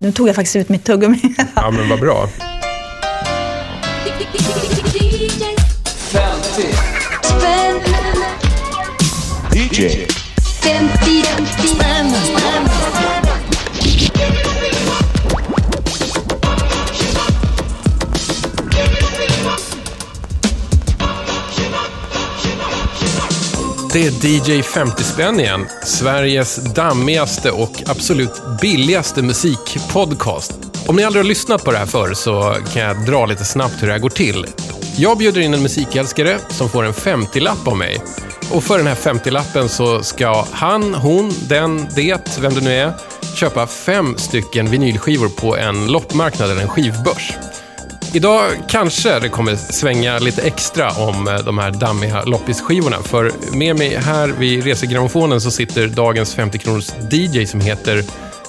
Nu tog jag faktiskt ut mitt tuggummi. Ja, men vad bra. 50 spänn DJ 50 spänn Det är DJ 50 spänn igen. Sveriges dammigaste och absolut billigaste musikpodcast. Om ni aldrig har lyssnat på det här förr så kan jag dra lite snabbt hur det här går till. Jag bjuder in en musikälskare som får en 50-lapp av mig. Och för den här 50-lappen så ska han, hon, den, det, vem det nu är, köpa fem stycken vinylskivor på en loppmarknad eller en skivbörs. Idag kanske det kommer svänga lite extra om eh, de här dammiga loppisskivorna. För med mig här vid resegrammofonen så sitter dagens 50-kronors DJ som heter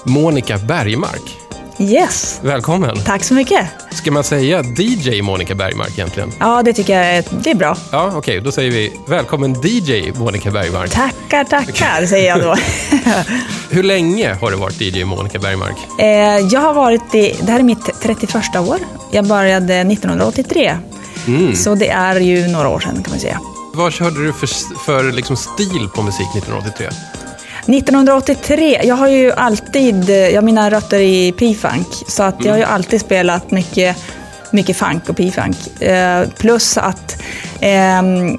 Monica Bergmark. Yes, Välkommen! tack så mycket. Ska man säga DJ Monica Bergmark egentligen? Ja, det tycker jag är, det är bra. Ja, okej, då säger vi välkommen DJ Monica Bergmark. Tackar, tackar, säger jag då. Hur länge har du varit DJ Monica Bergmark? Eh, jag har varit i, det här är mitt 31 år. Jag började 1983. Så det är ju några år sedan kan man säga. Vad körde du för, för liksom stil på musik 1983? 1983, jag har ju alltid, jag har mina rötter i P-funk, så att jag har ju alltid spelat mycket, mycket funk och P-funk. Eh, plus att eh,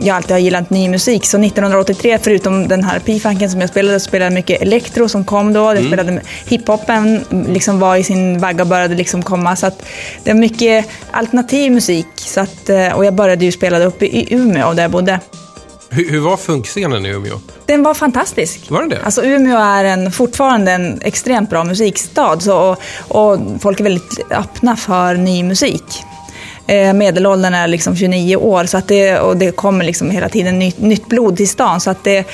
jag alltid har gillat ny musik, så 1983, förutom den här P-funken som jag spelade, så spelade jag mycket elektro som kom då. Jag spelade hiphopen, liksom var i sin vagga och började liksom komma. Så att det är mycket alternativ musik. Så att, eh, och jag började ju spela uppe i Umeå, där jag bodde. Hur, hur var funkscenen i Umeå? Den var fantastisk. Var den det? Alltså Umeå är en, fortfarande en extremt bra musikstad så, och, och folk är väldigt öppna för ny musik. Eh, medelåldern är liksom 29 år så att det, och det kommer liksom hela tiden nytt, nytt blod till stan. Så att det,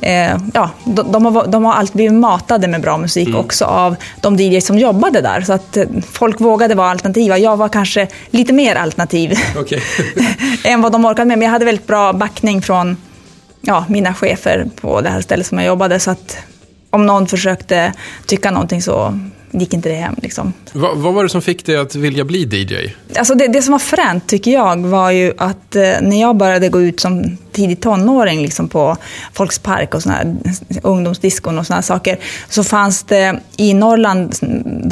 eh, ja, de, de, har, de har alltid blivit matade med bra musik också av de DJs som jobbade där. Så att eh, folk vågade vara alternativa. Jag var kanske lite mer alternativ Okej. än vad de orkade med. Men jag hade väldigt bra backning från ja, mina chefer på det här stället som jag jobbade. Så att om någon försökte tycka någonting så gick inte det hem. Liksom. vad, vad var det som fick dig att vilja bli DJ? Alltså det, det som var fränt tycker jag var ju att eh, när jag började gå ut som tidig tonåring liksom på Folks park och såna här ungdomsdiskon och såna här saker så fanns det i Norrland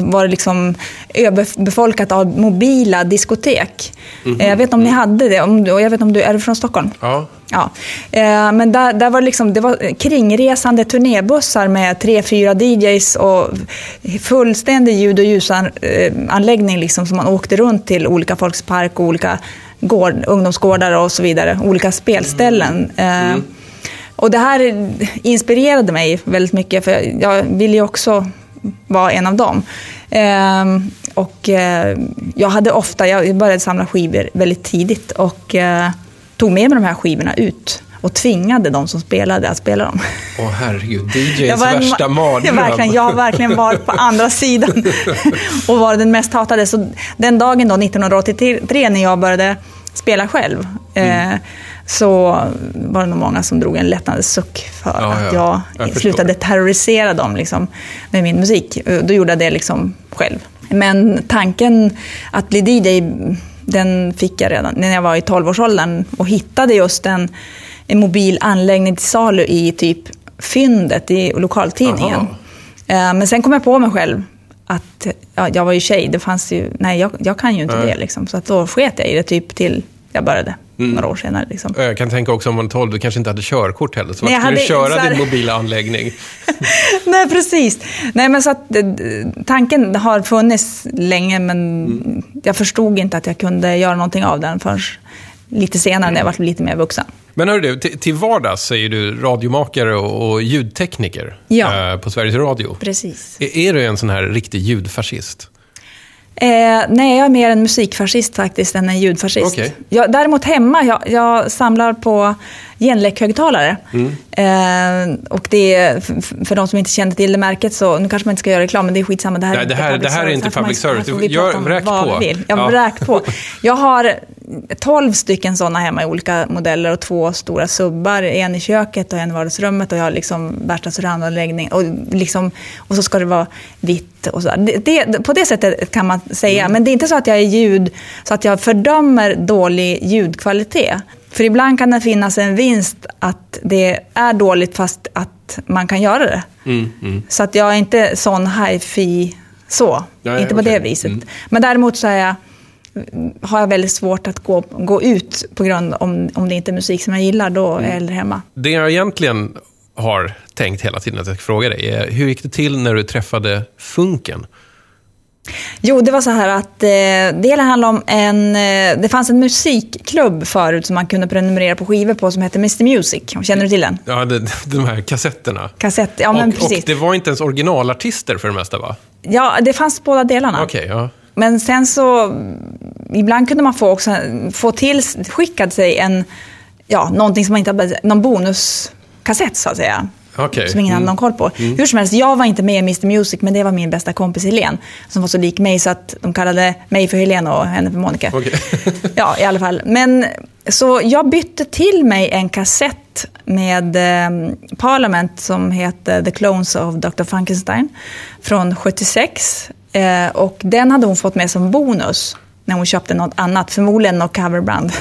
var det liksom överbefolkat av mobila diskotek. Eh, Jag vet om ni hade det, om, och jag vet om du är från Stockholm? Ja. Ja, eh, men där, där var det, liksom, det var kringresande turnébussar med tre, fyra DJs och fullständig ljud och ljusanläggning liksom, som man åkte runt till olika Folks park och olika gård, ungdomsgårdar och så vidare, olika spelställen. Eh, Och det här inspirerade mig väldigt mycket för jag, ville ju också vara en av dem. Eh, och eh, jag hade ofta, jag började samla skivor väldigt tidigt och tog med mig de här skivorna ut och tvingade de som spelade att spela dem. Åh herregud, DJs Jag var en- värsta jag, mardröm. verkligen, jag har verkligen varit på andra sidan och varit den mest hatade. Så den dagen då, 1983, när jag började spela själv, Mm. eh, så var det nog många som drog en lättnadens suck för Ja, att ja. jag, Jag slutade terrorisera dem liksom, med min musik. Då gjorde jag det liksom själv. Men tanken att bli DJ, den fick jag redan när jag var i 12-årsåldern och hittade just en, en mobil anläggning till salu i typ fyndet i lokaltidningen. Aha. Eh, Men sen kom jag på mig själv att ja, jag var ju tjej, det fanns ju, nej jag, jag kan ju inte det liksom. Så att då sket jag i det typ till jag började, Mm. några år senare liksom. Jag kan tänka också om man är 12, du kanske inte hade körkort heller. Så Nej, jag skulle hade köra här- din mobila anläggning. Nej, precis. Nej, men så att, eh, tanken har funnits länge, men jag förstod inte att jag kunde göra någonting av den förrän lite senare när jag var lite mer vuxen. Men hörru du, till, till vardags är du radiomakare och, och ljudtekniker Ja. eh, på Sveriges Radio. Precis. Är, är du en sån här riktig ljudfascist? Eh, nej, jag är mer en musikfascist faktiskt än en ljudfascist. Okej. Jag, däremot hemma, jag, jag samlar på genlek-högtalare. Eh, och det är, f- för de som inte känner till det märket så, nu kanske man inte ska göra reklam, men det är skitsamma. Det här, Nej, det här- public det här är service. inte får man- public service. här får vi Gör- prata om vräk vad på. vi vill. Jag Ja. på. Jag har 12 stycken sådana hemma i olika modeller och två stora subbar. En i köket och en i vardagsrummet och jag har liksom värsta surroundanläggning. Och, liksom, och så ska det vara vitt och så. Det, det, på det sättet kan man säga. Men det är inte så att jag är ljud, så att jag fördömer dålig ljudkvalitet. För ibland kan det finnas en vinst att det är dåligt fast att man kan göra det. Mm, mm. Så att jag är inte sån hi-fi så. Nej, inte på okej. det viset. Mm. Men däremot så är jag, har jag väldigt svårt att gå, gå ut på grund om, om det inte är musik som jag gillar. Då Mm. är jag hellre hemma. Det jag egentligen har tänkt hela tiden att jag ska fråga dig är, hur gick det till när du träffade funken? Jo, det var så här att eh, det hela handlar om en... Eh, det fanns en musikklubb förut som man kunde prenumerera på skivor på som hette Mr Music. Känner du till den? Ja, det, de här kassetterna. Kassett, ja men och, och precis. det var inte ens originalartister för det mesta, va? Ja, det fanns båda delarna. Okej, ja. Men sen så, ibland kunde man få, också, få till, skickad sig en, ja, någonting som man inte hade, någon bonuskassett så att säga. Okej. Som ingen hade Mm. någon koll på. Hur som helst, jag var inte med i Mr Music, men det var min bästa kompis Helene. Som var så lik mig så att de kallade mig för Helene och henne för Monica. Okej. Ja, i alla fall. Men så jag bytte till mig en kassett med eh, Parliament som heter The Clones of Dr. Frankenstein från 76. Eh, och den hade hon fått med som bonus när hon köpte något annat, förmodligen något coverband.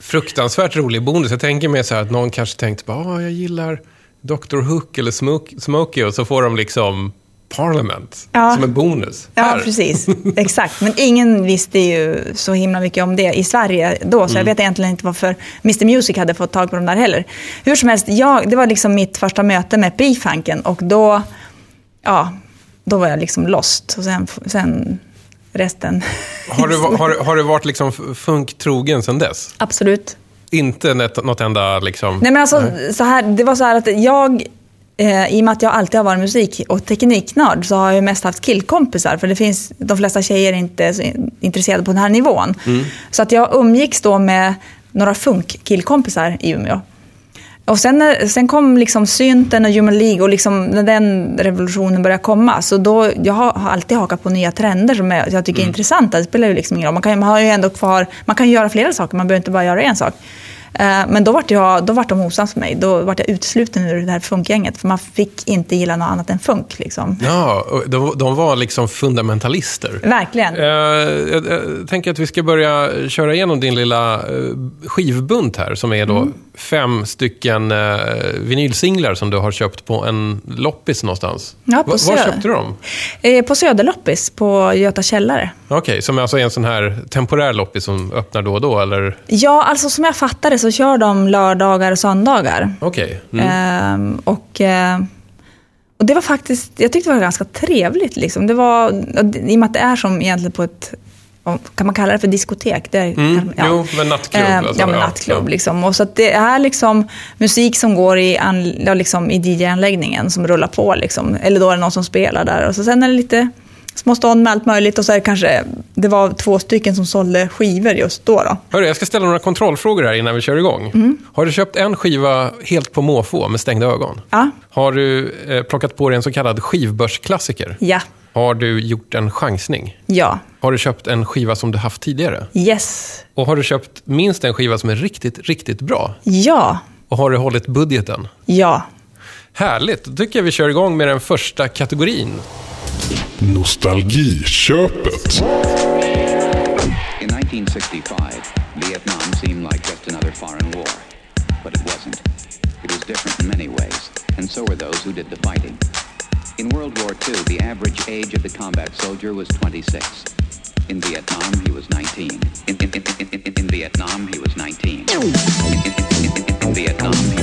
Fruktansvärt rolig bonus. Jag tänker mig så här att någon kanske tänkte bara, "Ah, jag gillar Dr. Hook eller Smoke, Smokey och så får de liksom Parliament Ja. som en bonus. Ja, Här. precis. Exakt. Men ingen visste ju så himla mycket om det i Sverige då, så jag vet egentligen inte varför Mr Music hade fått tag på dem där heller. Hur som helst, jag, det var liksom mitt första möte med P-funken och då, ja, då var jag liksom lost. Och sen, sen resten. Har du, har, har du varit liksom funktrogen sedan dess? Absolut. Inte något, enda liksom... Nej men alltså, så här, det var så här att jag, eh, i och med att jag alltid har varit musik och tekniknörd, så har jag mest haft killkompisar. För det finns, de flesta tjejer är inte så in- intresserade på den här nivån. Så att jag umgicks då med några funk-killkompisar i Umeå. Och sen, sen kom liksom synten och Human League och liksom när den revolutionen började komma. Så då, jag har, alltid hakat på nya trender som jag, jag tycker är intressanta. Det spelar ju liksom ingen roll. Man kan, man har ju ändå kvar, man kan göra flera saker, man behöver inte bara göra en sak. Eh, Men då vart, jag, då vart de osams med mig. Då vart jag utesluten ur det här funkgänget. För man fick inte gilla något annat än funk. Liksom. Ja, de, de var liksom fundamentalister. Verkligen. Eh, jag, jag tänker att vi ska börja köra igenom din lilla eh, skivbunt här, som är då Mm. Fem stycken uh, vinylsinglar som du har köpt på en loppis någonstans. Ja, på Va- Var Söder. köpte du dem? Eh, På Söderloppis på Göta källare. Okej, som alltså är en sån här temporär loppis som öppnar då och då, eller? Ja, alltså som jag fattade så kör de lördagar och söndagar. Okej. Mm. Ehm, och, eh, och det var faktiskt, jag tyckte det var ganska trevligt. Liksom. Det var, I och med att det är som egentligen på ett, kan man kalla det för diskotek? Det, är- Mm, jo, men nattklubb, Ehm, alltså, ja, men ja, nattklubb. ja. Liksom. Och så det är liksom musik som går i, an, ja, liksom, i DJ-anläggningen som rullar på. Liksom. Eller då är det någon som spelar där. Och så sen är det lite små stånd med allt möjligt. Och så är det kanske, det var två stycken som sålde skivor just då. då. Hörru, jag ska ställa några kontrollfrågor här innan vi kör igång. Mm. Har du köpt en skiva helt på måfå med stängda ögon? Ja, Har du eh, plockat på dig en så kallad skivbörsklassiker? ja, Har du gjort en chansning? ja, Har du köpt en skiva som du haft tidigare? yes, Och har du köpt minst en skiva som är riktigt, riktigt bra? ja, Och har du hållit budgeten? ja. Härligt! Då tycker jag vi kör igång med den första kategorin. Nostalgiköpet. In 1965, Vietnam seemed like just another foreign war. But it wasn't. It was different in many ways, and so were those who did the fighting. In World War II, the average age of the combat soldier was 26. In Vietnam, he was 19. In, in, in, in, Vietnam, he was 19. In, in, in, in, in, in Vietnam,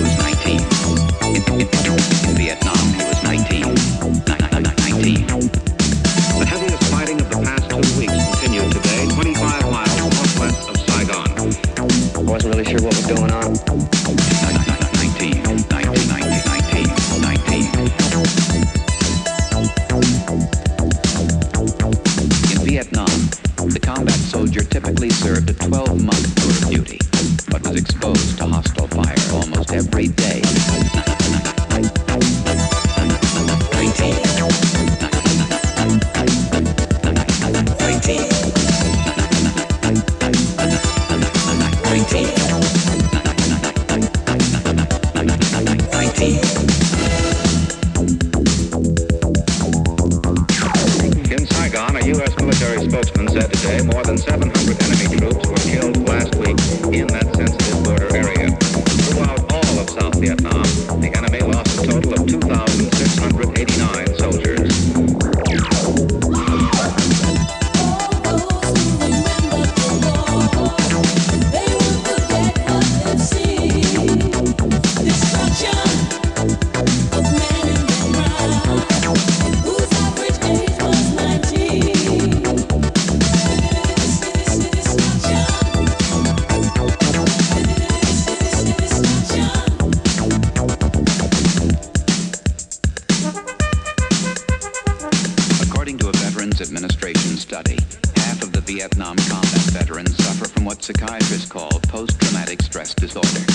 what psychiatrists call post-traumatic stress disorder.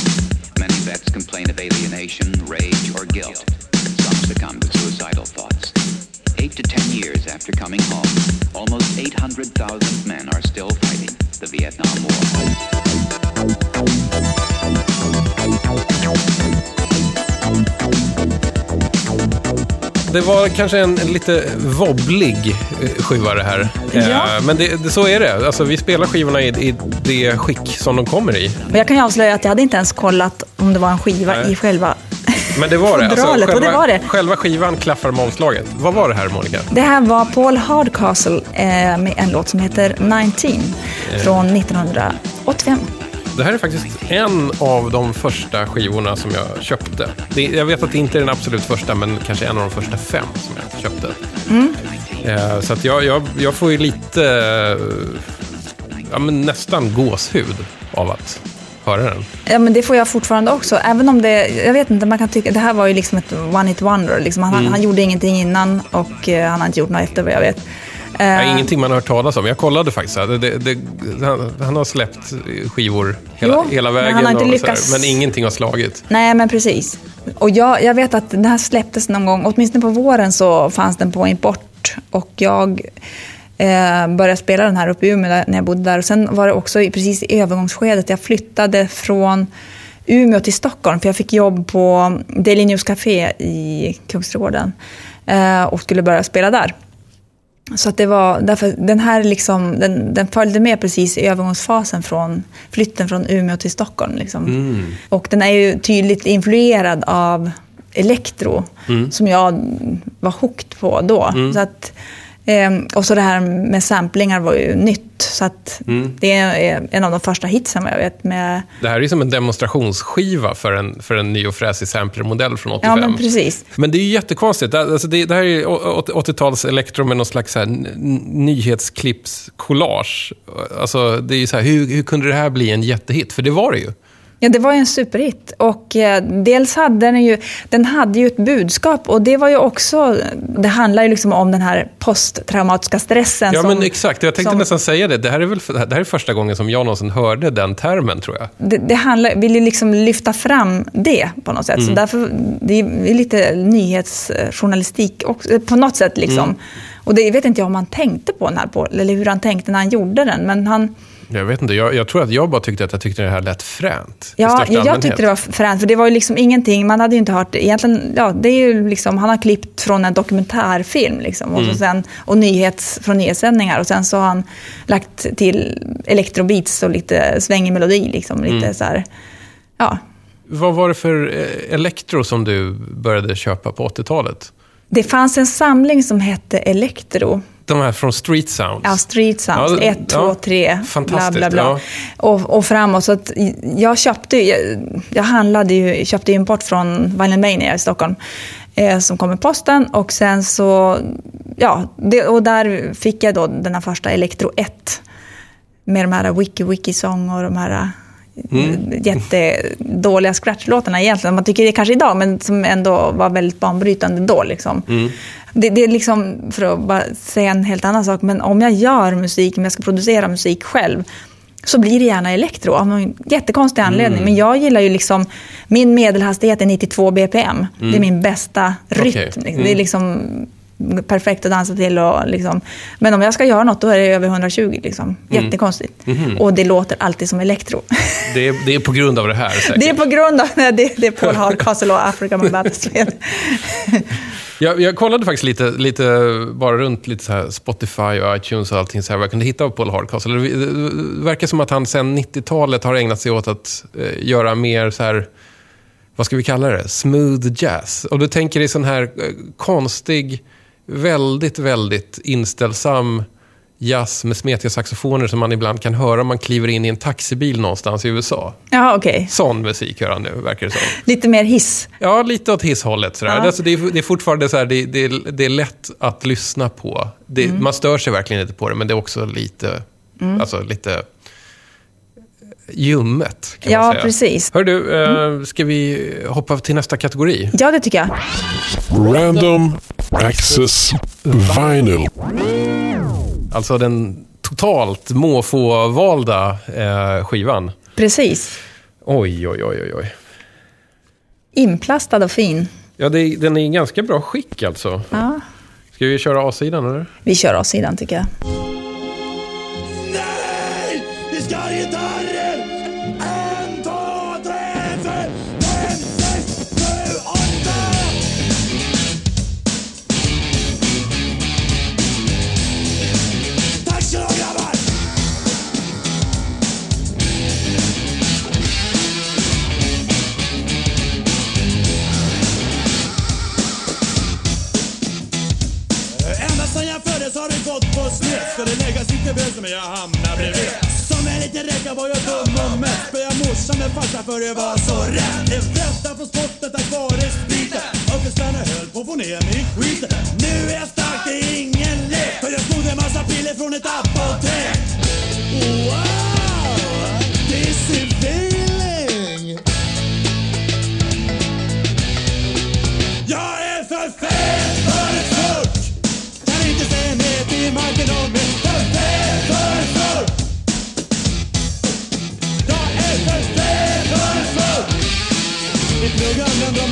Many vets complain of alienation, rage, or guilt. Some succumb to suicidal thoughts. Eight to ten years after coming home, almost 800,000 men are still fighting the Vietnam War. Det var kanske en lite wobblig eh, skiva det här. Ja. Eh, Men det, det, så är det. Alltså, vi spelar skivorna i, i det skick som de kommer i. Men jag kan ju avslöja att jag hade inte ens kollat om det var en skiva Nej. i själva... Men det var det. Alltså, Fodralet, och det var det. Själva skivan klaffar med omslaget. Vad var det här, Monica? Det här var Paul Hardcastle eh, med en låt som heter 19 från 1985. Det här är faktiskt en av de första skivorna som jag köpte. Det, jag vet att det inte är den absolut första, men kanske en av de första fem som jag köpte. Mm. Eh, så att jag, jag, jag får ju lite, ja, men nästan gåshud av att höra den. Ja, men det får jag fortfarande också. Även om det, jag vet inte, man kan tycka, det här var ju liksom ett one hit wonder. Liksom. Han, Mm. han gjorde ingenting innan och eh, han har inte gjort något efter vad jag vet. Eh, Ja, ingenting man har hört talas om. Jag kollade faktiskt. Det, det, han, han har släppt skivor hela, Jo, hela men vägen. inte och så här, lyckats- men ingenting har slagit. Nej, men precis. Och jag, jag vet att den här släpptes någon gång, åtminstone på våren så fanns den på import. Och jag eh, började spela den här uppe i Umeå när jag bodde där. Och sen var det också precis i övergångsskedet, jag flyttade från Umeå till Stockholm, för jag fick jobb på Daily News Café i Kungsträdgården eh, och skulle börja spela där. Så att det var, därför, den här liksom, den, den följde med precis i övergångsfasen från flytten från Umeå till Stockholm. Liksom. Och den är ju tydligt influerad av elektro, som jag var hooked på då. Så att, ehm, och så det här med samplingar var ju nytt. Så att det är en av de första hitsen vad jag vet med... Det här är ju som en demonstrationsskiva för en, för en ny och fräsig samplermodell från 85. Ja, men precis. Men det är ju jättekonstigt. Det- Alltså det, det här är ju å- å- 80-tals elektro med någon slags nyhetsklippscollage. Alltså det är ju så här, hur, hur kunde det här bli en jättehit? För det var det ju. Ja, det var ju en superhit. Och eh, dels hade den ju, den hade ju ett budskap och det var ju också, det handlar ju liksom om den här posttraumatiska stressen. Ja, som, men exakt. Jag tänkte som- nästan säga det. Det här, är väl, det här är första gången som jag någonsin hörde den termen, tror jag. Det, det handlar, vill ju liksom lyfta fram det på något sätt. Så därför, det är lite nyhetsjournalistik också, på något sätt liksom. Och det vet inte jag om han tänkte på den här, på, eller hur han tänkte när han gjorde den. Men han, Jag vet inte, jag, jag tror att jag bara tyckte att jag tyckte det här lät fränt. Ja, jag allmänhet. tyckte det var fränt, för det var ju liksom ingenting, man hade ju inte hört. Egentligen, ja, det är ju liksom, han har klippt från en dokumentärfilm liksom, och, Mm. så sen, och nyhets, från nyhetssändningar och sen så har han lagt till electrobeats och lite svängig melodi. Liksom, lite Mm. så här, ja. Vad var det för eh, elektro som du började köpa på 80-talet? Det fanns en samling som hette Electro. De här från Street Sounds. Ja, Street Sounds. Ja, ett, två, ja, tre, bla fantastiskt, bla bla. ja. Och, och framåt. Så att jag köpte jag, jag handlade ju, köpte ju import från Vinyl Mania i Stockholm. Eh, som kom med posten. Och sen så, ja, det, och där fick jag då den här första Electro 1. Med de här Wiki Wiki Song och de här Mm. jättedåliga scratchlåtarna egentligen. Man tycker det kanske idag, men som ändå var väldigt banbrytande då. Liksom. Mm. Det, det är liksom, för att bara säga en helt annan sak, men om jag gör musik, om jag ska producera musik själv, så blir det gärna elektro av någon jättekonstig anledning. Mm. Men jag gillar ju liksom, min medelhastighet är 92 bpm. Det är min bästa rytm. Mm. Okej. Det är liksom perfekt att dansa till. Och liksom. Men om jag ska göra något, då är det över 120. Liksom. Mm. Jättekonstigt. Mhm. Och det låter alltid som elektro. Det, är, det är på grund av det här säkert. Det är på grund av det, det är Paul Hardcastle och Africa med Battlesfield. Jag, jag kollade faktiskt lite, lite bara runt lite så här Spotify och iTunes och allting så här, vad jag kunde hitta av Paul Hardcastle. Det, det verkar som att han sedan 90-talet har ägnat sig åt att eh, göra mer så här, vad ska vi kalla det? Smooth jazz. Och du tänker dig sån här eh, konstig, väldigt, väldigt inställsam jazz med smetiga saxofoner som man ibland kan höra om man kliver in i en taxibil någonstans i USA. Ja, okej. Sån musik hör han nu, verkar det som. Lite mer hiss. Ja, lite åt hisshållet. Sådär. Ja. Alltså, det, är, det är fortfarande så här, det, det, det är lätt att lyssna på. Det, Mm. Man stör sig verkligen inte på det, men det är också lite, alltså, lite ljummet. Kan Ja, man säga. precis. Hör du, eh, ska vi hoppa till nästa kategori? Ja, det tycker jag. Random Access Vinyl. Alltså den totalt måfå-valda eh, skivan. Precis. Oj, oj, oj, oj, oj. Inplastad och fin. Ja, det, den är i ganska bra skick alltså. Ja. Ska vi köra A-sidan eller? Vi kör A-sidan tycker jag. Det bröd som jag hamnar bredvid. Som en liten räka var jag dum och mätt. Spöa morsan med farsan för det var så rätt. Det bästa från sporten tack vare spriten Uppesvärna höll på att få ner mig i skiten Nu är jag stark, det är ingen lek För jag snodde en massa piller från ett apotek.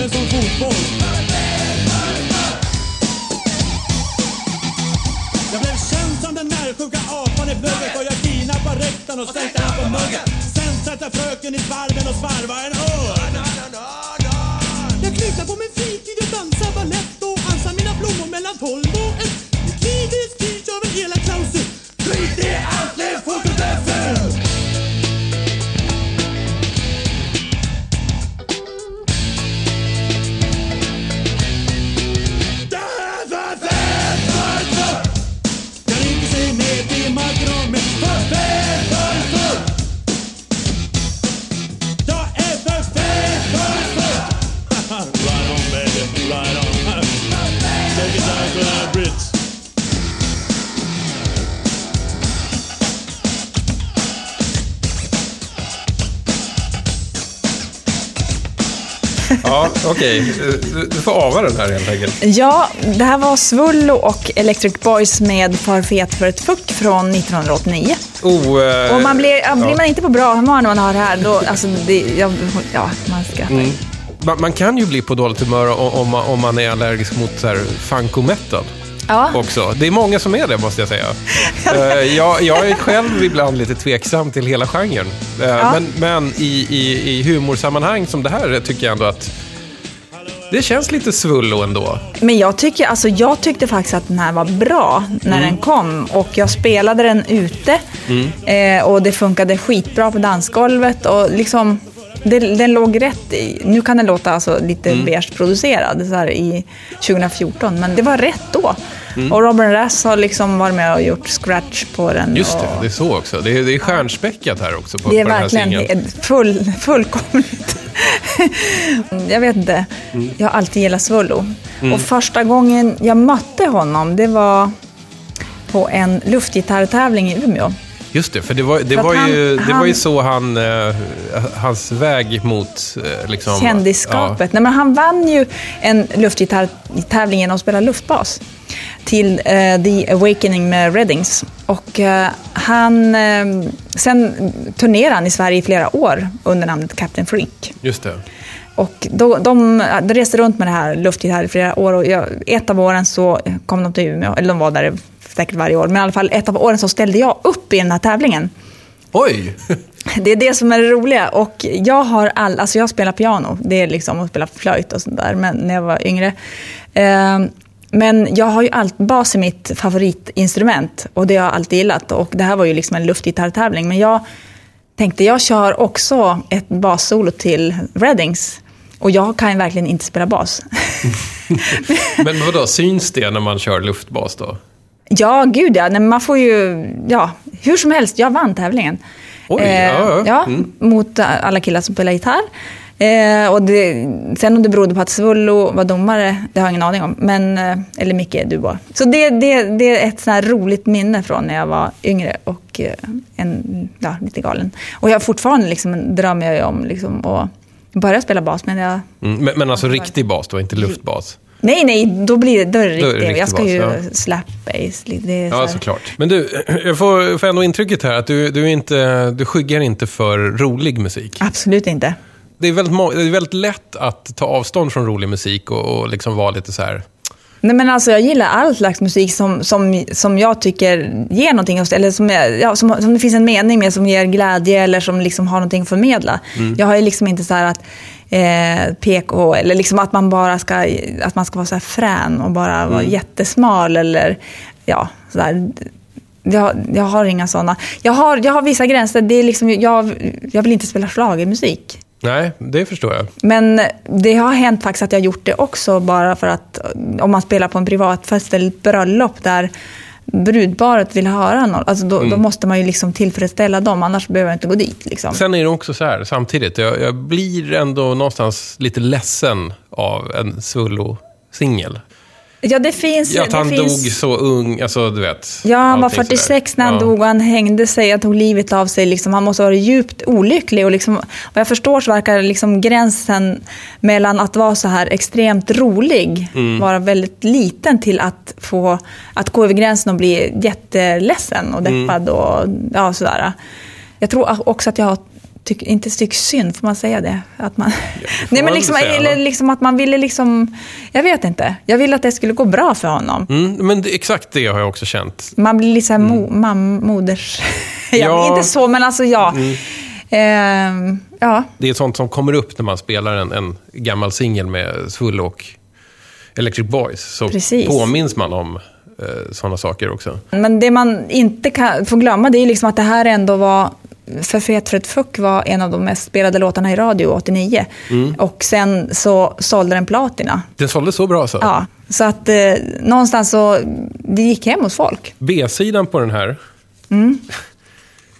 Plugg som fotboll Jag blev känd som den närsjuka apan i plugget och jag kidnappade rektorn och sänkte han på muggen Sen satte fröken i svarven och svarva en öl. Okej. Du- Du får ava den här helt enkelt. Ja, det här var Svullo och Electric Boys med Far fet för ett fuck från 1989. Oh, eh, Och man blir, ja. blir ja. man inte på bra humör när man hör det här, då, alltså, det, ja, ja, man skrattar. Mm. Man, man kan ju bli på dåligt humör om man, om man är allergisk mot så här funk och metal. Ja. Också. Det är många som är det, måste jag säga. Eh, jag, jag är själv ibland lite tveksam till hela genren. Eh, Men, men i, i, i humorsammanhang som det här tycker jag ändå att det känns lite svullo ändå. Men jag, tycker, alltså, jag tyckte faktiskt att den här var bra när den kom. Och jag spelade den ute. Eh, och det funkade skitbra på dansgolvet. Och liksom, det, den låg rätt i. Nu kan den låta alltså lite mm. beige-producerad så här i 2014. Men det var rätt då. Och Robin Rass har liksom varit med och gjort scratch på den. Just det, och det är så också. Det är, det är stjärnspäckat här också på, det är på den här verkligen singeln. full, fullkomligt. jag vet inte. Mm. Jag har alltid gillat Svullo. Och första gången jag mötte honom, det var på en luftgitarrtävling i Umeå. Just det, för det var, det var, ju, han- det var ju så han, eh, hans väg mot eh, liksom, Kändisskapet. Nej, men han vann ju en luftgitarrtävling genom att spela luftbas till eh, The Awakening med Reddings. Och eh, han, eh, sen turnerade han i Sverige i flera år under namnet Captain Freak. Ja, just det. Och då, de, de reste runt med det här luftgitarr i flera år och jag, ett av åren så kom de till Umeå, eller de var där säkert varje år, men i alla fall ett av åren så ställde jag upp i den här tävlingen. Oj! Det är det som är det roliga. Och jag har all, alltså jag spelar piano, det är liksom att spela flöjt och sånt där, men när jag var yngre. Eh, men jag har ju allt, bas är mitt favoritinstrument och det har jag alltid gillat. Och det här var ju liksom en luftgitarrtävling. Men jag tänkte, jag kör också ett bassolo till Reddings. Och jag kan ju verkligen inte spela bas. Men vadå, syns det när man kör luftbas då? Ja, gud ja. Nej, men man får ju, ja, hur som helst, jag vann tävlingen. Oj, Eh, ja, ja. Mm. mot alla killar som spelar gitarr. Eh, och det, sen om det berodde på att Svullo var domare, det har jag ingen aning om. Men, eh, eller Micke Dubois. Så det, det, det är ett här roligt minne från när jag var yngre och eh, en, ja, lite galen. Och jag fortfarande liksom, drömmer jag om liksom, att börja spela bas. Men jag, Mm, men, men alltså riktig bas då, inte luftbas? nej, nej, då blir det, då är det riktigt. riktig Jag ska bas, ju ja. slap bass. Det Ja, såklart. Men du, jag får, får ändå intrycket här att du, du, är inte, du skyggar inte för rolig musik. Absolut inte. Det är, väldigt, det är väldigt lätt att ta avstånd från rolig musik och, och liksom vara lite så här... Nej, men alltså, jag gillar all slags musik som, som, som jag tycker ger någonting, eller som, jag, ja, som, som det finns en mening med, som ger glädje eller som liksom har någonting att förmedla. Jag har ju liksom inte så här att eh, PK, eller liksom att man bara ska, att man ska vara så här frän och bara vara jättesmal eller ja, så där. Jag, jag har inga sådana. Jag har, jag har vissa gränser. Det är liksom, jag, jag vill inte spela schlagermusik. Nej, det förstår jag. Men det har hänt faktiskt att jag gjort det också bara för att om man spelar på en privatfest eller ett bröllop där brudparet vill höra något, alltså då, då måste man ju liksom tillfredsställa dem, annars behöver jag inte gå dit. Liksom. Sen är det också så här, samtidigt, jag, jag blir ändå någonstans lite ledsen av en Svullo-singel. Ja, det finns... Att det han finns... dog så ung, alltså du vet. Ja, han var allting 46 sådär. när han Ja. dog och han hängde sig, han tog livet av sig. Liksom. Han måste ha varit djupt olycklig. Och liksom, vad jag förstår så verkar liksom gränsen mellan att vara så här extremt rolig Mm. vara väldigt liten till att, få, att gå över gränsen och bli jätteledsen och Mm. deppad. Och, ja, sådär. Jag tror också att jag har tyck, inte tyckt synd, får man säga det? Att man, Nej, men liksom, eller liksom att man ville liksom, jag vet inte. Jag ville att det skulle gå bra för honom. Mm, men det, exakt det har jag också känt. Man blir lite såhär mo, mam, moders... ja, Mm. Ja. Mm. Inte så, men alltså ja. Ehm, ja. Det är sånt som kommer upp när man spelar en, en gammal singel med Svullo och Electric Boys. Så Precis. påminns man om eh, sådana saker också. Men det man inte kan, får glömma det är liksom att det här ändå var... För Fet för ett fuck var en av de mest spelade låtarna i radio 89. Mm. Och sen så sålde den platina. Den sålde så bra så. Ja, så att eh, någonstans så... Det gick hem hos folk. B-sidan på den här. Mm.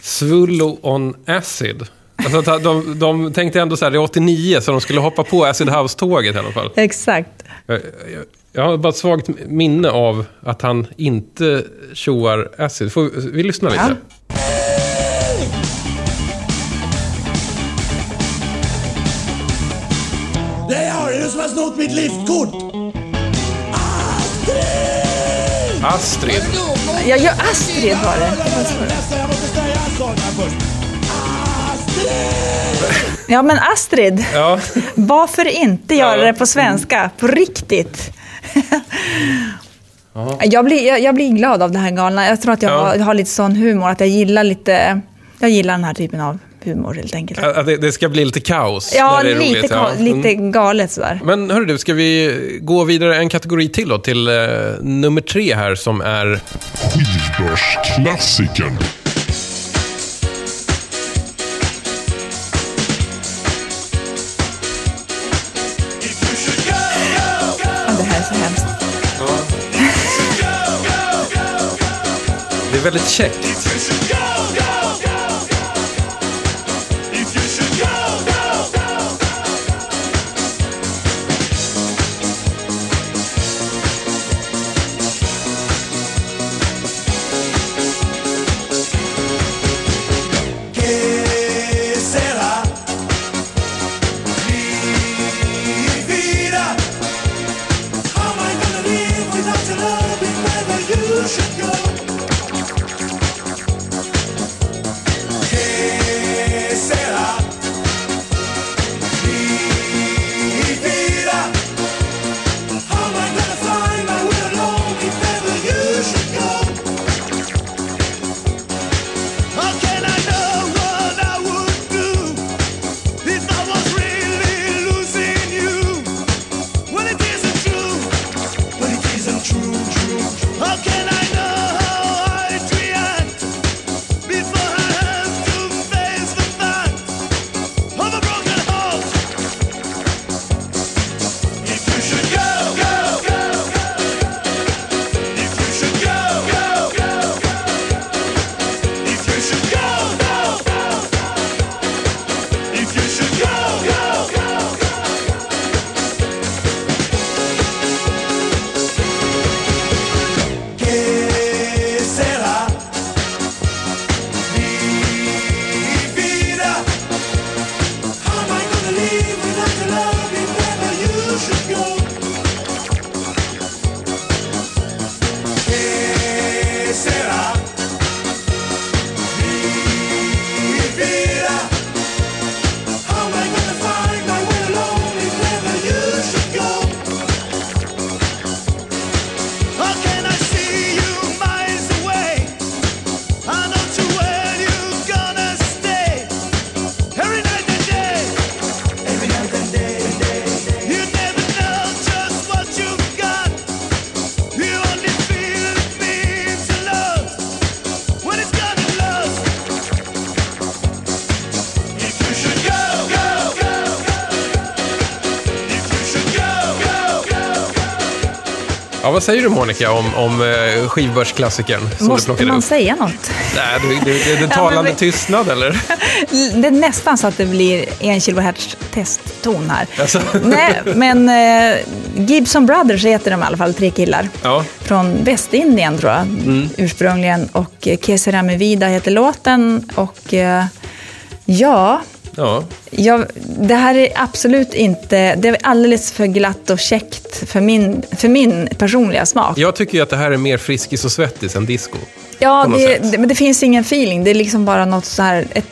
Svullo on acid. Alltså, de, de tänkte ändå så här, det är 89, så de skulle hoppa på Acid House-tåget i alla fall. Exakt. Jag, jag, jag har bara ett svagt minne av att han inte tjoar acid. Får vi, vi lyssna lite? Ja. Mitt liftkort! Astrid. Ja, ja, Astrid var det. Jag! Ja, men Astrid. Ja. Varför inte göra Ja. det på svenska? På riktigt. jag, blir, jag, jag blir glad av det här galna. Jag tror att jag, Ja. har, jag har lite sån humor, att jag gillar lite... Jag gillar den här typen av humor helt enkelt. Det, det ska bli lite kaos. Ja, när det är lite, roligt, ka- Mm. lite galet sådär. Men hörru du, ska vi gå vidare en kategori till då, till eh, nummer tre här som är... Skivbörsklassikern. Ja, väldigt käckt. Säger du Monica om, om eh, skivbörsklassikern som du Måste plockade man upp? säga något? Nej, det, det, det, talande vi- tystnad eller? Det är nästan så att det blir en kilohertz testton här. Alltså. Nej, men eh, Gibson Brothers heter de i alla fall, tre killar. Ja. Från Västindien tror jag, Mm. ursprungligen. Och eh, Kesera Vida heter låten. Och eh, ja, Ja. jag, det här är absolut inte... Det är alldeles för glatt och käckt för min, för min personliga smak. Jag tycker ju att det här är mer Friskis och Svettis än disco. Ja, det, det, men det finns ingen feeling. Det är liksom bara något så här, ett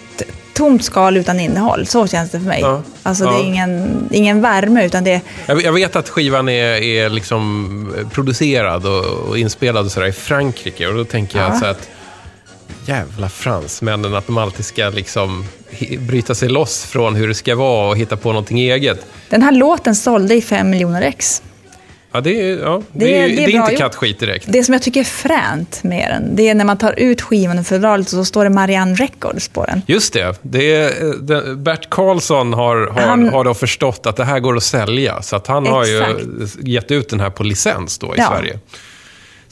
tomt skal utan innehåll. Så känns det för mig. Ja. Alltså Ja. det är ingen, ingen värme, utan det. Jag, jag vet att skivan är, är liksom producerad och, och inspelad och sådär i Frankrike. Och då tänker jag Ja. så att jävla fransmännen, att de alltid ska liksom bryta sig loss från hur det ska vara och hitta på någonting eget. Den här låten sålde i fem miljoner ex. Ja, det är, ja, det, Det är- det är det är inte kattskit direkt. Det som jag tycker är fränt med den, det är när man tar ut skivan ur fodralet och så står det Marianne Records på den. Just det. det, är, eh, det Bert Karlsson har, har, Han- har då förstått att det här går att sälja. Så att han har ju Exakt. gett ut den här på licens då i Ja. Sverige.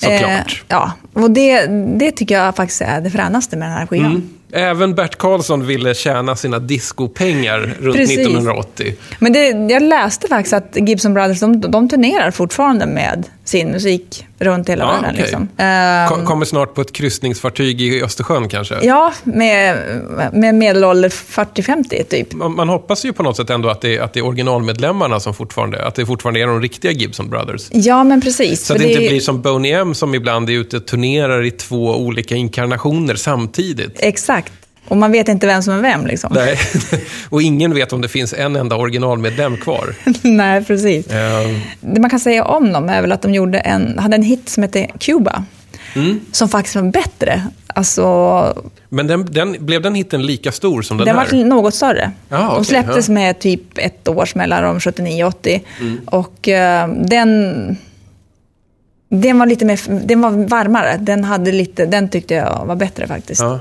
Såklart. Eh, ja, och det, det tycker jag faktiskt är det fränaste med den här skivan. Mm. Även Bert Karlsson ville tjäna sina discopengar runt Precis. 1980. Men det, jag läste faktiskt att Gibson Brothers, de, de turnerar fortfarande med sin musik runt hela Ja, världen. okej. Liksom. Ehm, Kommer snart på ett kryssningsfartyg i Östersjön kanske. Ja, med, med medelålder 40-50 typ. Man, man hoppas ju på något sätt ändå att det, att det är originalmedlemmarna som fortfarande, att det fortfarande är de riktiga Gibson Brothers. Ja, men precis. Så att för det inte blir som Boney M som ibland är ute och turnerar i två olika inkarnationer samtidigt. Exakt. Och man vet inte vem som är vem liksom. Nej. och ingen vet om det finns en enda originalmedlem kvar. Nej, precis. Eh, Det man kan säga om dem är väl att de gjorde en, hade en hit som hette Cuba. Mm. Som faktiskt var bättre. Alltså, Men den, den, blev den hitten lika stor som den, den här? var något större. Ja, de okej, släpptes ja. med typ ett års mellanrum, 79-80. Mm. Och eh, den... Den var lite mer, den var varmare. Den, hade lite, den tyckte jag var bättre faktiskt. Ja.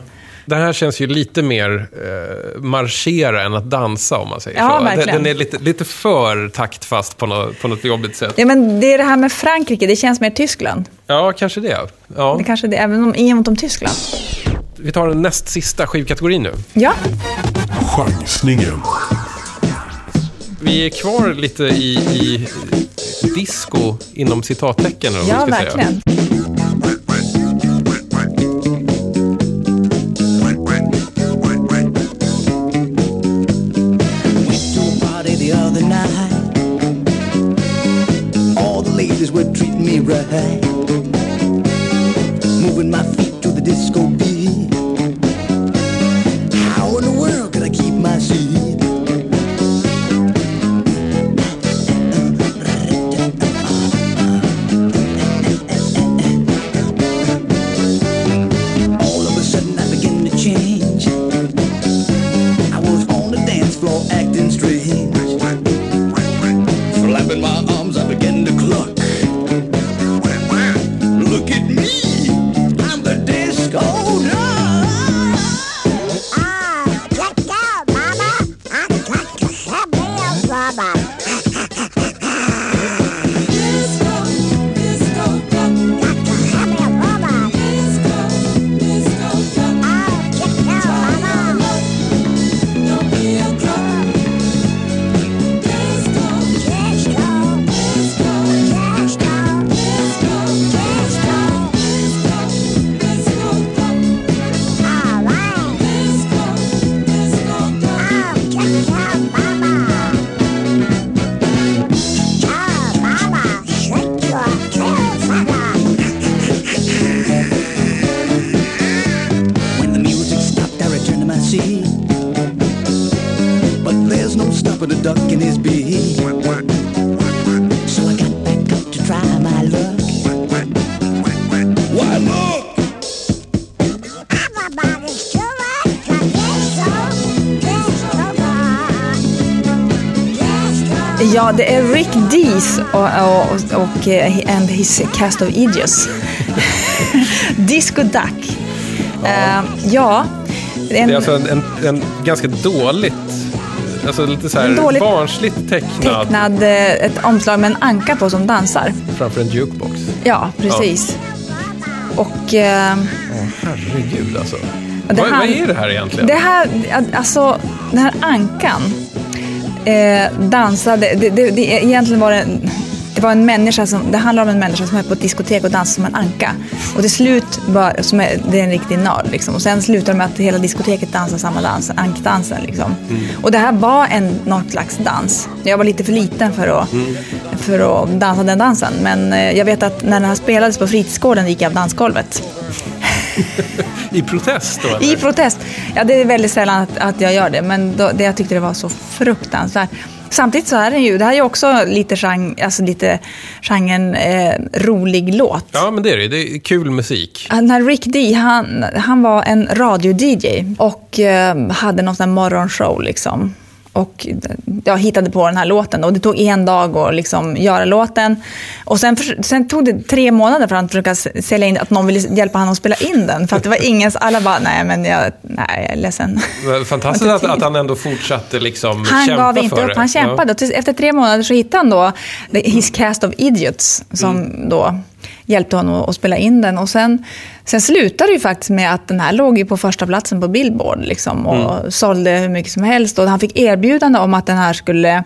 Den här känns ju lite mer eh, marschera än att dansa om man säger Ja, så. Den, verkligen. den är lite, lite för taktfast på något, på något jobbigt sätt. Ja, men det är det här med Frankrike, det känns mer Tyskland. Ja, kanske det. Ja. Det kanske det, även om inget om Tyskland. Vi tar den näst sista skivkategorin nu. Ja, Chansningen. Vi är kvar lite i, i disco inom citattecken. ja ska Säga. Ja, det är Rick Dees och, och, och eh, and his cast of idiots. Disco Duck. Ja, ja en, Det är alltså en, en, en ganska dåligt... Alltså lite så här barnsligt tecknad, Tecknad, eh, ett omslag med en anka på som dansar. framför en jukebox. Ja, precis. Och eh, Herregud alltså. Vad, här- vad är det här egentligen? det här, alltså den här ankan eh, dansade, det, det, det, egentligen var det, det var en människa som, det handlar om en människa som är på ett diskotek och dansar som en anka. Och till slut, bara, som är, det är en riktig nörd liksom. Och sen slutar det med att hela diskoteket dansar samma dans, ankdansen liksom. Och det här var en, något slags dans. Jag var lite för liten för att, för att dansa den dansen. Men eh, jag vet att när den här spelades på fritidsgården gick jag av dansgolvet. I protest då? I eller? protest. Ja, det är väldigt sällan att, att jag gör det, men då, det, jag tyckte det var så fruktansvärt. Samtidigt så är det ju, det här är ju också lite, genre, alltså lite genren eh, rolig låt. Ja, men det är det. Det är kul musik. Den här Rick D, han, han var en radio-DJ och eh, hade någon sån här morgonshow liksom. Och jag hittade på den här låten och det tog en dag att liksom göra låten. Och sen, sen tog det tre månader för att försöka sälja in att någon ville hjälpa honom att spela in den. För att det var ingen, alla bara, nej men jag, nej, jag är ledsen. Fantastiskt att, att han ändå fortsatte liksom Han kämpa gav inte för upp, det. han kämpade. Till- Efter tre månader så hittade han då His Cast of Idiots som Mm. då hjälpte honom att spela in den. Och sen, sen slutade det ju faktiskt med att den här låg på första platsen på Billboard liksom, och Mm. sålde hur mycket som helst. Och han fick erbjudande om att den här skulle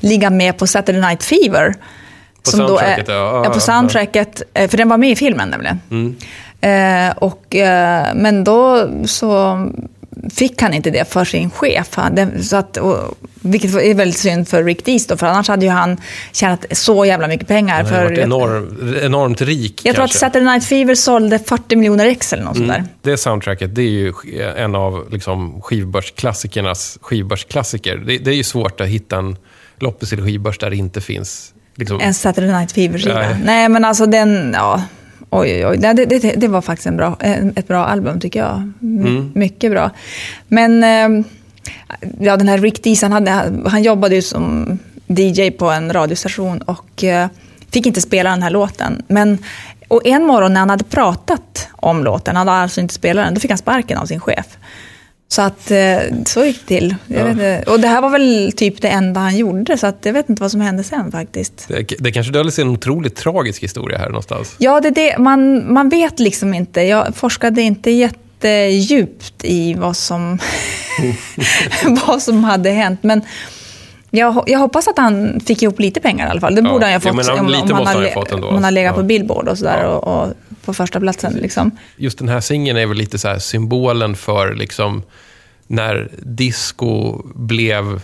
ligga med på Saturday Night Fever. På då är, soundtracket, ja. Ja, ja. ja, på soundtracket, eh, för den var med i filmen nämligen. Mm. Eh, och, eh, men då så fick han inte det för sin chef. Han, så att, och, vilket är väldigt synd för Rick Dees då, för annars hade ju han tjänat så jävla mycket pengar. Han har för, varit enorm, enormt rik jag tror att. Saturday Night Fever sålde 40 miljoner ex eller något sånt där. Det soundtracket, det är ju en av liksom skivbörsklassikernas skivbörsklassiker. Det, det är ju svårt att hitta en loppis eller skivbörs där det inte finns... Liksom, En Saturday Night Fever-skiva. Nej. Nej, men alltså den, ja. Oj, oj, oj. Det, det, det, det var faktiskt en bra, ett bra album tycker jag. M- Mm. Mycket bra. Men, eh, ja den här Rick Dees, han, hade, han jobbade ju som DJ på en radiostation och eh, fick inte spela den här låten. Men, och en morgon när han hade pratat om låten, han hade alltså inte spelat den, då fick han sparken av sin chef. Så att eh, så gick det till. Ja. Och det här var väl typ det enda han gjorde, så att jag vet inte vad som hände sen faktiskt. det, det kanske döljer sig en otroligt tragisk historia här någonstans. Ja, det det. Man, man vet liksom inte. Jag forskade inte jättedjupt i vad som, vad som hade hänt. Men jag, jag hoppas att han fick ihop lite pengar i alla fall. Det Ja, borde han ju ha fått. han- om, om han har le- fått ändå. Om han har legat Ja. på Billboard och sådär Ja. och, och på första platsen. Liksom. Just den här singeln är väl lite så symbolen för liksom när disco blev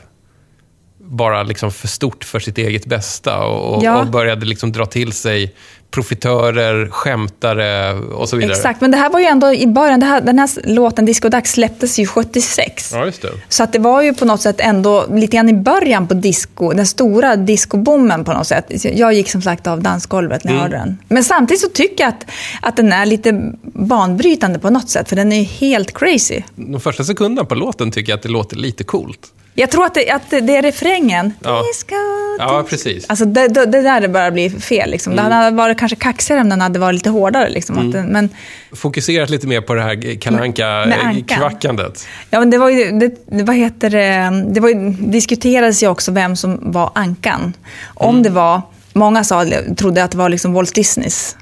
bara liksom för stort för sitt eget bästa och, och, Ja. och började liksom dra till sig profitörer, skämtare och så vidare. Exakt, men det här var ju ändå i början. Det här, den här låten, Disco Dags, släpptes ju 76. Ja, just det. Så att det var ju på något sätt ändå lite grann i början på disco, den stora discoboomen på något sätt. Jag gick som sagt av dansgolvet när jag hörde den. Men samtidigt så tycker jag att, att den är lite banbrytande på något sätt, för den är ju helt crazy. De första sekunderna på låten tycker jag att det låter lite coolt. Jag tror att det, att det är refrängen. Ja. Disco, Ja, precis. Alltså det, det, det där det börjar bli fel. Liksom. Det hade varit kanske kaxigare om den hade varit lite hårdare. Liksom. Att den, men Fokuserat lite mer på det här ankan. Anka-kvackandet. Ja, men det var ju, det, vad heter det, det var ju, diskuterades ju också vem som var ankan. Om Mm. det var, många sa, trodde att det var liksom Walt Disneys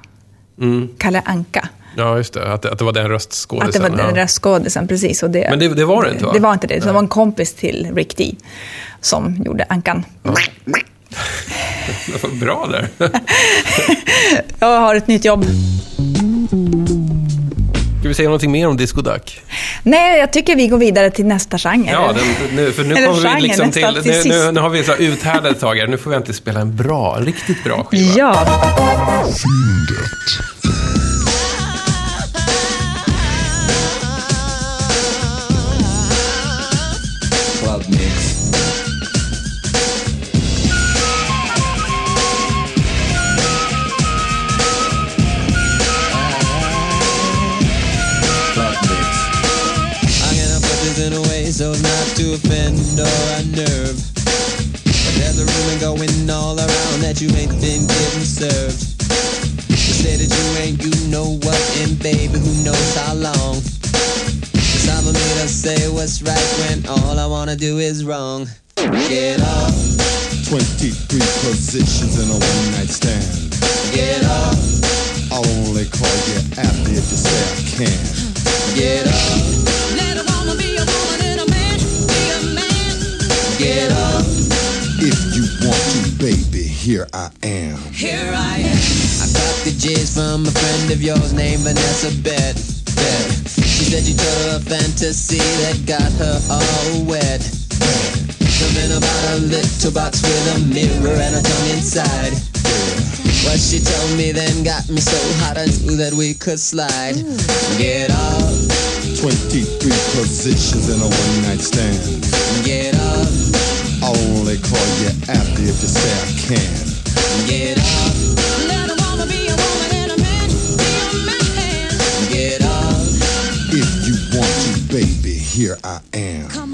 Mm. Kalle Anka. Ja, just det. Att, att det var den röstskådisen. Att det var den ja. röstskådisen, precis. Och det, Men det- det var det inte, va? Det var inte det. Det var en kompis till Rick D som gjorde Ankan. Det var bra där. Jag har ett nytt jobb. Ska vi säga någonting mer om Disco Duck? Nej, jag tycker vi går vidare till nästa genre. Ja, den, nu, för nu Eller kommer vi liksom till... till Nu, nu, nu har vi så uthärdat ett tag här. Nu får vi äntligen spela en bra, en riktigt bra skiva. Ja, Fyndet. So as not to offend or unnerve. But there's a rumor going all around that you ain't been getting served. They say that you ain't, you know what, and baby, who knows how long. Cause I'm made to say what's right when all I wanna do is wrong. Get up, 23 positions in a one night stand. get up, I'll only call you after if you say I can. get up, here I am. Here I am. I got the J's from a friend of yours named Vanessa Bet. Bet. She said you told her a fantasy that got her all wet. Something about a little box with a mirror and a tongue inside. What she told me then got me so hot I knew that we could slide. Get up, 23 positions in a one night stand. get up, only call you after if you say I can. get up, Let a woman be a woman and a man be a man. get up. If you want to, baby, here I am. Come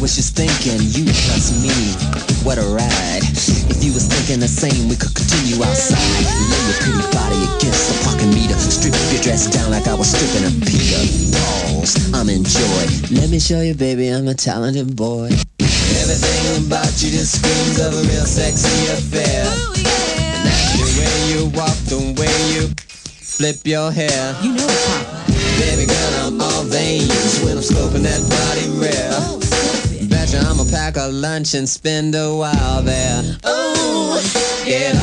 was just thinking, you plus me. What a ride. If you was thinking the same, we could continue outside. Lay your pretty body against the parking meter. Strip your dress down like I was stripping a Peter. Balls, I'm in joy. Let me show you, baby, I'm a talented boy. Everything about you just screams of a real sexy affair. Ooh, yeah. The way you walk, the way you flip your hair. You know it, Papa. Baby girl, I'm all veins when I'm scoping that body rare. Oh, Betcha I'ma pack a lunch and spend a while there. Ooh, get up.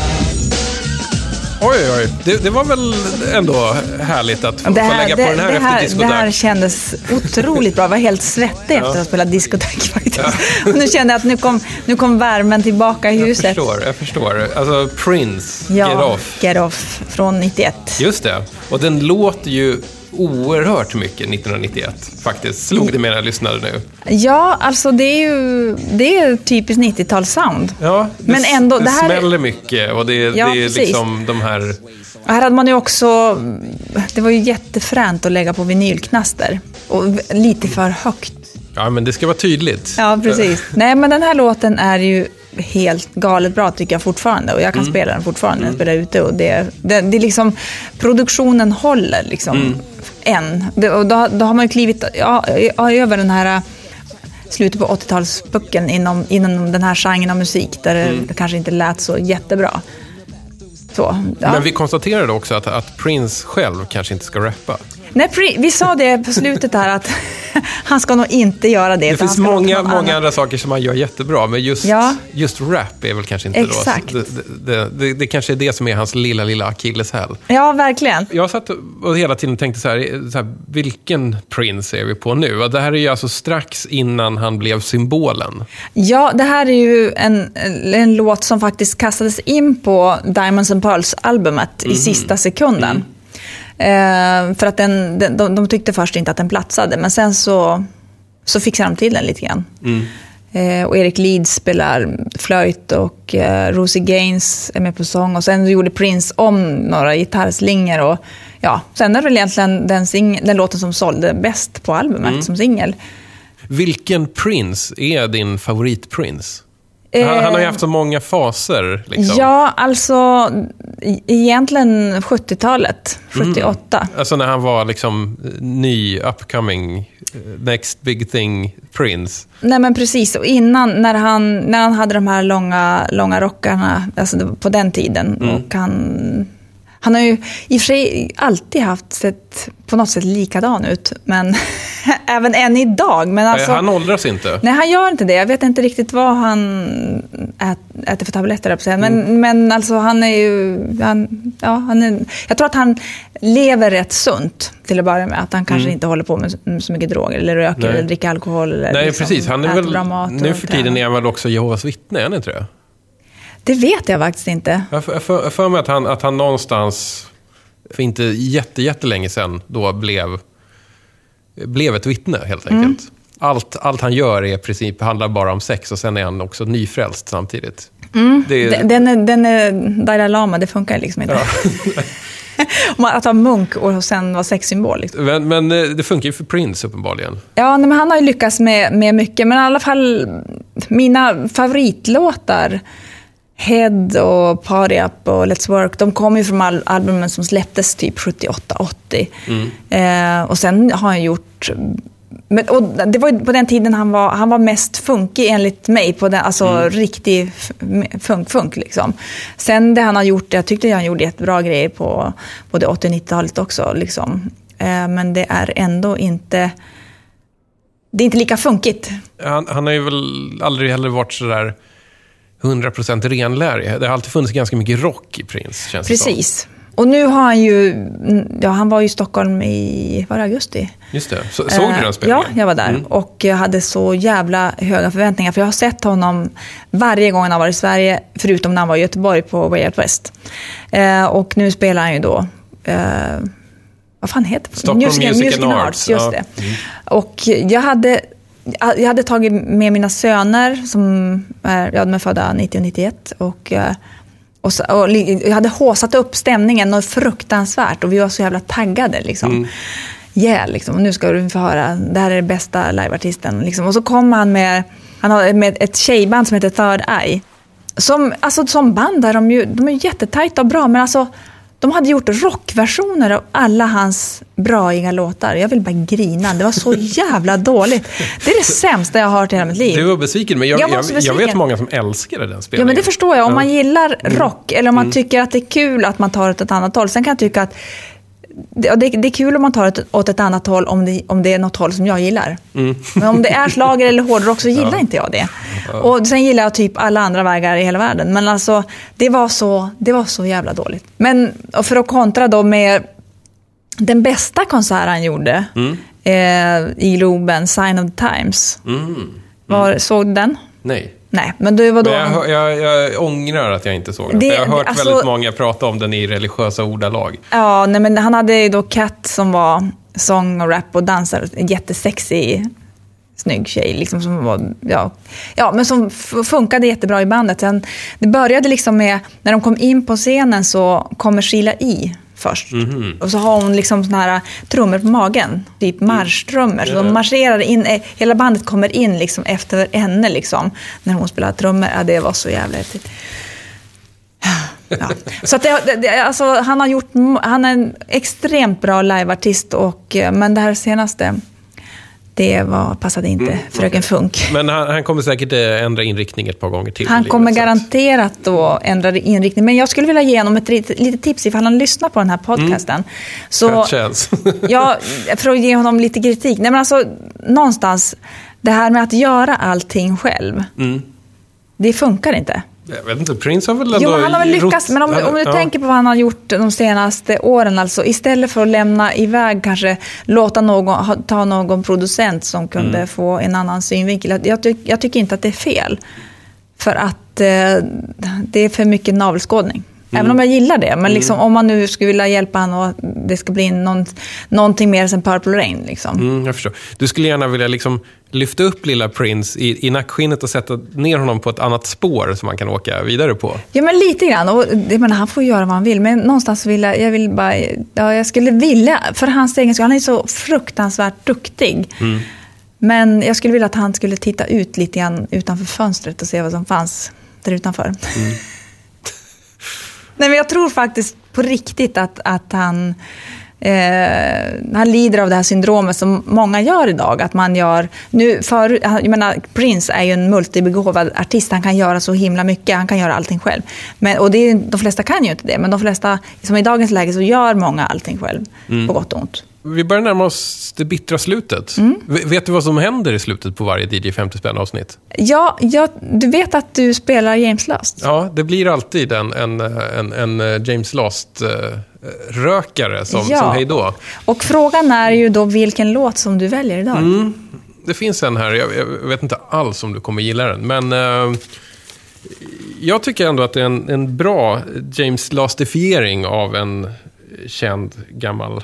Oj, oj. Det, det var väl ändå härligt att få, Det få här, lägga det, på den här det, efter här, det discodags. här kändes otroligt bra. Jag var helt svettig efter att ha spelat discotek faktiskt. Och nu kände jag att nu kom, nu kom värmen tillbaka i Jag huset. förstår, jag förstår. Alltså Prince, Ja, Get Off. Get Off från 91. Just det. Och den låter ju oerhört mycket 1991, faktiskt. Slog det med när jag lyssnade nu. Ja, alltså det är ju, det är typiskt 90-talssound. Ja, det, Men ändå, det, det här- smäller mycket och det, Ja, det är precis. liksom de här... Och här hade man ju också, det var ju jättefränt att lägga på vinylknaster. Och lite för högt. Ja, men det ska vara tydligt. Ja, precis. Nej, men den här låten är ju helt galet bra tycker jag fortfarande. Och jag kan spela den fortfarande när jag spelar ute. Och det, det, det är liksom, produktionen håller liksom än. Det, och då, då har man ju klivit ja, över den här slutet på 80-talspucken inom, inom den här genren av musik. Där det kanske inte lät så jättebra. Så, ja. Men vi konstaterade också att, att Prince själv kanske inte ska rappa. Nej, vi sa det på slutet här att han ska nog inte göra det. Det finns många, många annan- andra saker som han gör jättebra, men just, Ja. just rap är väl kanske inte Exakt. då... Det, det, det, kanske är det som är hans lilla, lilla akilleshäl. Ja, verkligen. Jag satt och hela tiden tänkte så här, så här, vilken Prince är vi på nu? Det här är ju alltså strax innan han blev symbolen. Ja, det här är ju en, en låt som faktiskt kastades in på Diamonds and Pearls-albumet Mhm. i sista sekunden. Eh, för att den, den, de, de tyckte först inte att den platsade, men sen så, så fixade de till den lite grann. Mm. Eh, och Erik Leeds spelar flöjt och eh, Rosie Gaines är med på sång. Och sen gjorde Prince om några gitarrslingor. Och, ja, sen är det väl egentligen den, sing- den låten som sålde bäst på albumet Mm. som singel. Vilken Prince är din favorit-Prince? Eh, Han, han har ju haft så många faser. Liksom. Ja, alltså egentligen 70-talet, 78. Alltså när han var liksom ny, upcoming, eh, next big thing Prince. Nej men precis, och innan när han, när han hade de här långa, långa rockarna, alltså på den tiden. Mm. Och han, han har ju i och för sig alltid haft sett på något sätt likadan ut, men även än idag. Men alltså, han åldras inte. Nej, han gör inte det. Jag vet inte riktigt vad han ät, äter för tabletter, men, Mm. men alltså han är ju... Han, ja, han är, jag tror att han lever rätt sunt till att börja med. Att han kanske inte håller på med så- mycket droger, eller röker, Mm. Nej. eller dricker alkohol. Eller Nej, liksom precis. Han är väl, nu för tiden är han väl också Jehovas vittne, är han inte det? Det vet jag faktiskt inte. Jag för, jag för mig att han, att han någonstans, för inte jätte, jättelänge sedan, då blev, blev ett vittne helt enkelt. Allt, allt han gör är i princip handlar bara om sex och sen är han också nyfrälst samtidigt. Det är, Den, den, är, den är Dalai Lama, det funkar liksom inte. Man- att vara munk och sen vara sexsymbol. Liksom. men, men eh, det funkar ju för Prince uppenbarligen. Ja, nej, men han har ju lyckats med, med mycket, men i alla fall mina favoritlåtar Head och Party Up och Let's Work, de kommer ju från al- albumen som släpptes typ 78-80. Eh, och sen har han gjort... Men, och det var på den tiden han var, han var mest funkig enligt mig, på den, alltså riktig f- funk-funk. Liksom. Sen det han har gjort, jag tyckte han gjorde jättebra grejer på både 80 och 90-talet också. Liksom. Eh, men det är ändå inte... Det är inte lika funkigt. Han, han har ju väl aldrig heller varit sådär 100% renlärig. Det har alltid funnits ganska mycket rock i Prince, känns det som. Precis. Och nu har han ju, ja han var ju i Stockholm i, var det augusti? Just det. Så, såg du Eh, den spelningen? Ja, jag var där. Mm. Och jag hade så jävla höga förväntningar. För jag har sett honom varje gång han har varit i Sverige, förutom när han var i Göteborg på Way Out West. Eh, och nu spelar han ju då, eh, vad fan heter det? Stockholm Music and Arts, Just ja. det. Och jag hade, jag hade tagit med mina söner, som är, ja, de är födda 90 och 91. Och, eh, och, så, och jag hade håsat upp stämningen något fruktansvärt och vi var så jävla taggade. Liksom. Yeah, liksom. Och nu ska du få höra, det här är det bästa liveartisten. Liksom. Och så kom han med, han har med ett tjejband som heter Third Eye. Som, alltså, som band är de ju, de är jättetajta och bra, men alltså de hade gjort rockversioner av alla hans braiga låtar. Jag vill bara grina. Det var så jävla dåligt. Det är det sämsta jag har hört i hela mitt liv. Du var besviken, men jag, Jag så jag, vet besviken. många som älskade den Ja, spelningen. men det förstår jag. Om man gillar Mm. rock eller om man tycker att det är kul att man tar det åt ett annat håll. Sen kan jag tycka att det, ja, det, är kul om man tar det åt ett annat håll om det, om det är något håll som jag gillar. Mm. Men om det är slager eller hårdrock så gillar inte jag det. Och sen gillar jag typ alla andra vägar i hela världen. Men alltså, det var så, det var så jävla dåligt. Men för att kontra då med den bästa konsert han gjorde Mm. eh, i Globen, Sign of the Times. Var, såg du den? Nej. Nej, men det var då... Jag, jag, jag ångrar att jag inte såg den. Det- jag har hört alltså- väldigt många prata om den i religiösa ordalag. Ja, nej, men han hade ju då Kat som var sång och rap och dansare. En jättesexig, snygg tjej. Liksom, som var, ja, ja, men som funkade jättebra i bandet. Sen, det började liksom med, när de kom in på scenen så kommer Sheila E först. Och så har hon liksom såna här trummor på magen, typ marschtrummor. Så de marscherar in, eh, hela bandet kommer in liksom efter henne liksom, när hon spelar trummor. Ja, det var så jävla häftigt. Ja. Så att det, det, alltså, han, har gjort, han är en extremt bra liveartist, och, eh, men det här senaste, det var, passade inte Fröken Funk. Men han, han kommer säkert eh, ändra inriktning ett par gånger till. Han kommer så garanterat då ändra inriktning. Men jag skulle vilja ge honom ett litet, tips ifall han lyssnar på den här podcasten. Så, Fat chance. ja, för att ge honom lite kritik. Nej, men alltså, någonstans, det här med att göra allting själv, Mm. det funkar inte. Jag vet inte, Prince har väl ändå Jo, han har väl lyckats, men om, han- om du ja. tänker på vad han har gjort de senaste åren, alltså istället för att lämna iväg, kanske låta någon, ta någon producent som kunde Mm. få en annan synvinkel. Jag, tyck- jag tycker inte att det är fel. För att eh, det är för mycket navelskådning. Mm. Även om jag gillar det. Men liksom, om man nu skulle vilja hjälpa honom och att det ska bli någon, någonting mer än Purple Rain. Liksom. Mm, jag förstår. Du skulle gärna vilja liksom lyfta upp lilla Prince i, i nackskinnet och sätta ner honom på ett annat spår som man kan åka vidare på. Ja, men lite grann. Och, jag menar, han får göra vad han vill, men någonstans vill jag, jag vill bara, ja, jag skulle vilja, för hans egen skull, han är så fruktansvärt duktig. Men jag skulle vilja att han skulle titta ut lite grann utanför fönstret och se vad som fanns där utanför. Nej, men jag tror faktiskt på riktigt att, att han, eh, han lider av det här syndromet som många gör idag. Att man gör, nu för, jag menar, Prince är ju en multibegåvad artist. Han kan göra så himla mycket. Han kan göra allting själv. Men, och det de flesta kan ju inte det. Men de flesta, som i dagens läge, så gör många allting själv. På gott och ont. Vi börjar närma oss det bittra slutet. Mm. Vet du vad som händer i slutet på varje DJ 50 spänn avsnitt? Ja, jag, du vet att du spelar James Last? Ja, det blir alltid en, en, en, en eh, James Last-rökare som, Ja. som hej då. Och frågan är ju då vilken låt som du väljer idag. Det finns en här, jag, jag vet inte alls om du kommer gilla den, men eh, jag tycker ändå att det är en, en bra James Lastifiering av en känd gammal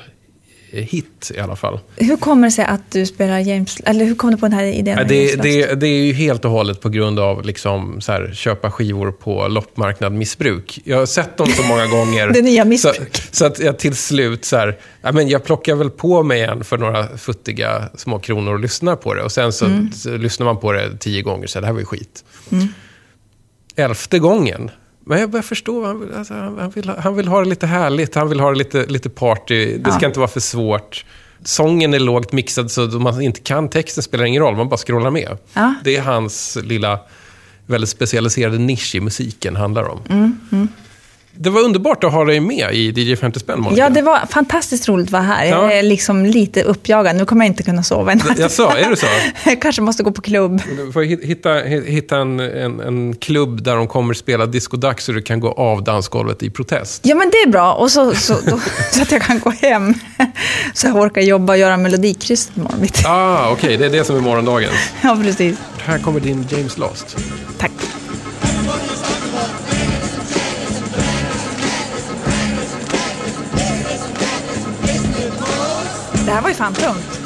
hit i alla fall. Hur kommer det sig att du spelar James... Eller hur kom du på den här idén? Ja, det, det, det är ju helt och hållet på grund av liksom, så här, köpa skivor på loppmarknad-missbruk. Jag har sett dem så många gånger. Det nya så, missbruk. så att jag till slut så här, ja, men jag plockar väl på mig en för några futtiga små kronor och lyssnar på det. Och sen så, Mm. så lyssnar man på det tio gånger så här, det här var ju skit. Elfte gången. Men jag börjar förstå, han vill, alltså, han, vill, ha- han vill ha det lite härligt, han vill ha det lite, lite party. Det ska Ja. inte vara för svårt. Sången är lågt mixad så att man inte kan texten spelar ingen roll, man bara scrollar med. Ja. Det är hans lilla, väldigt specialiserade nisch i musiken handlar om. Mm, Det var underbart att ha dig med i DJ 50 spänn, Monica. Ja, det var fantastiskt roligt att vara här. Jag Ja. är liksom lite uppjagad. Nu kommer jag inte kunna sova i natt. Jag sa, är det så? Jag kanske måste gå på klubb. Du får hit- hitta, hitta en, en, en klubb där de kommer spela discodags så du kan gå av dansgolvet i protest. Ja, men det är bra. Och så, så, då, så att jag kan gå hem. Så jag orkar jobba och göra melodikrysset imorgon. Ah, okej, det är det som är morgondagens. Ja, precis. Här kommer din James Lost. Tack. Det här var ju fan tungt.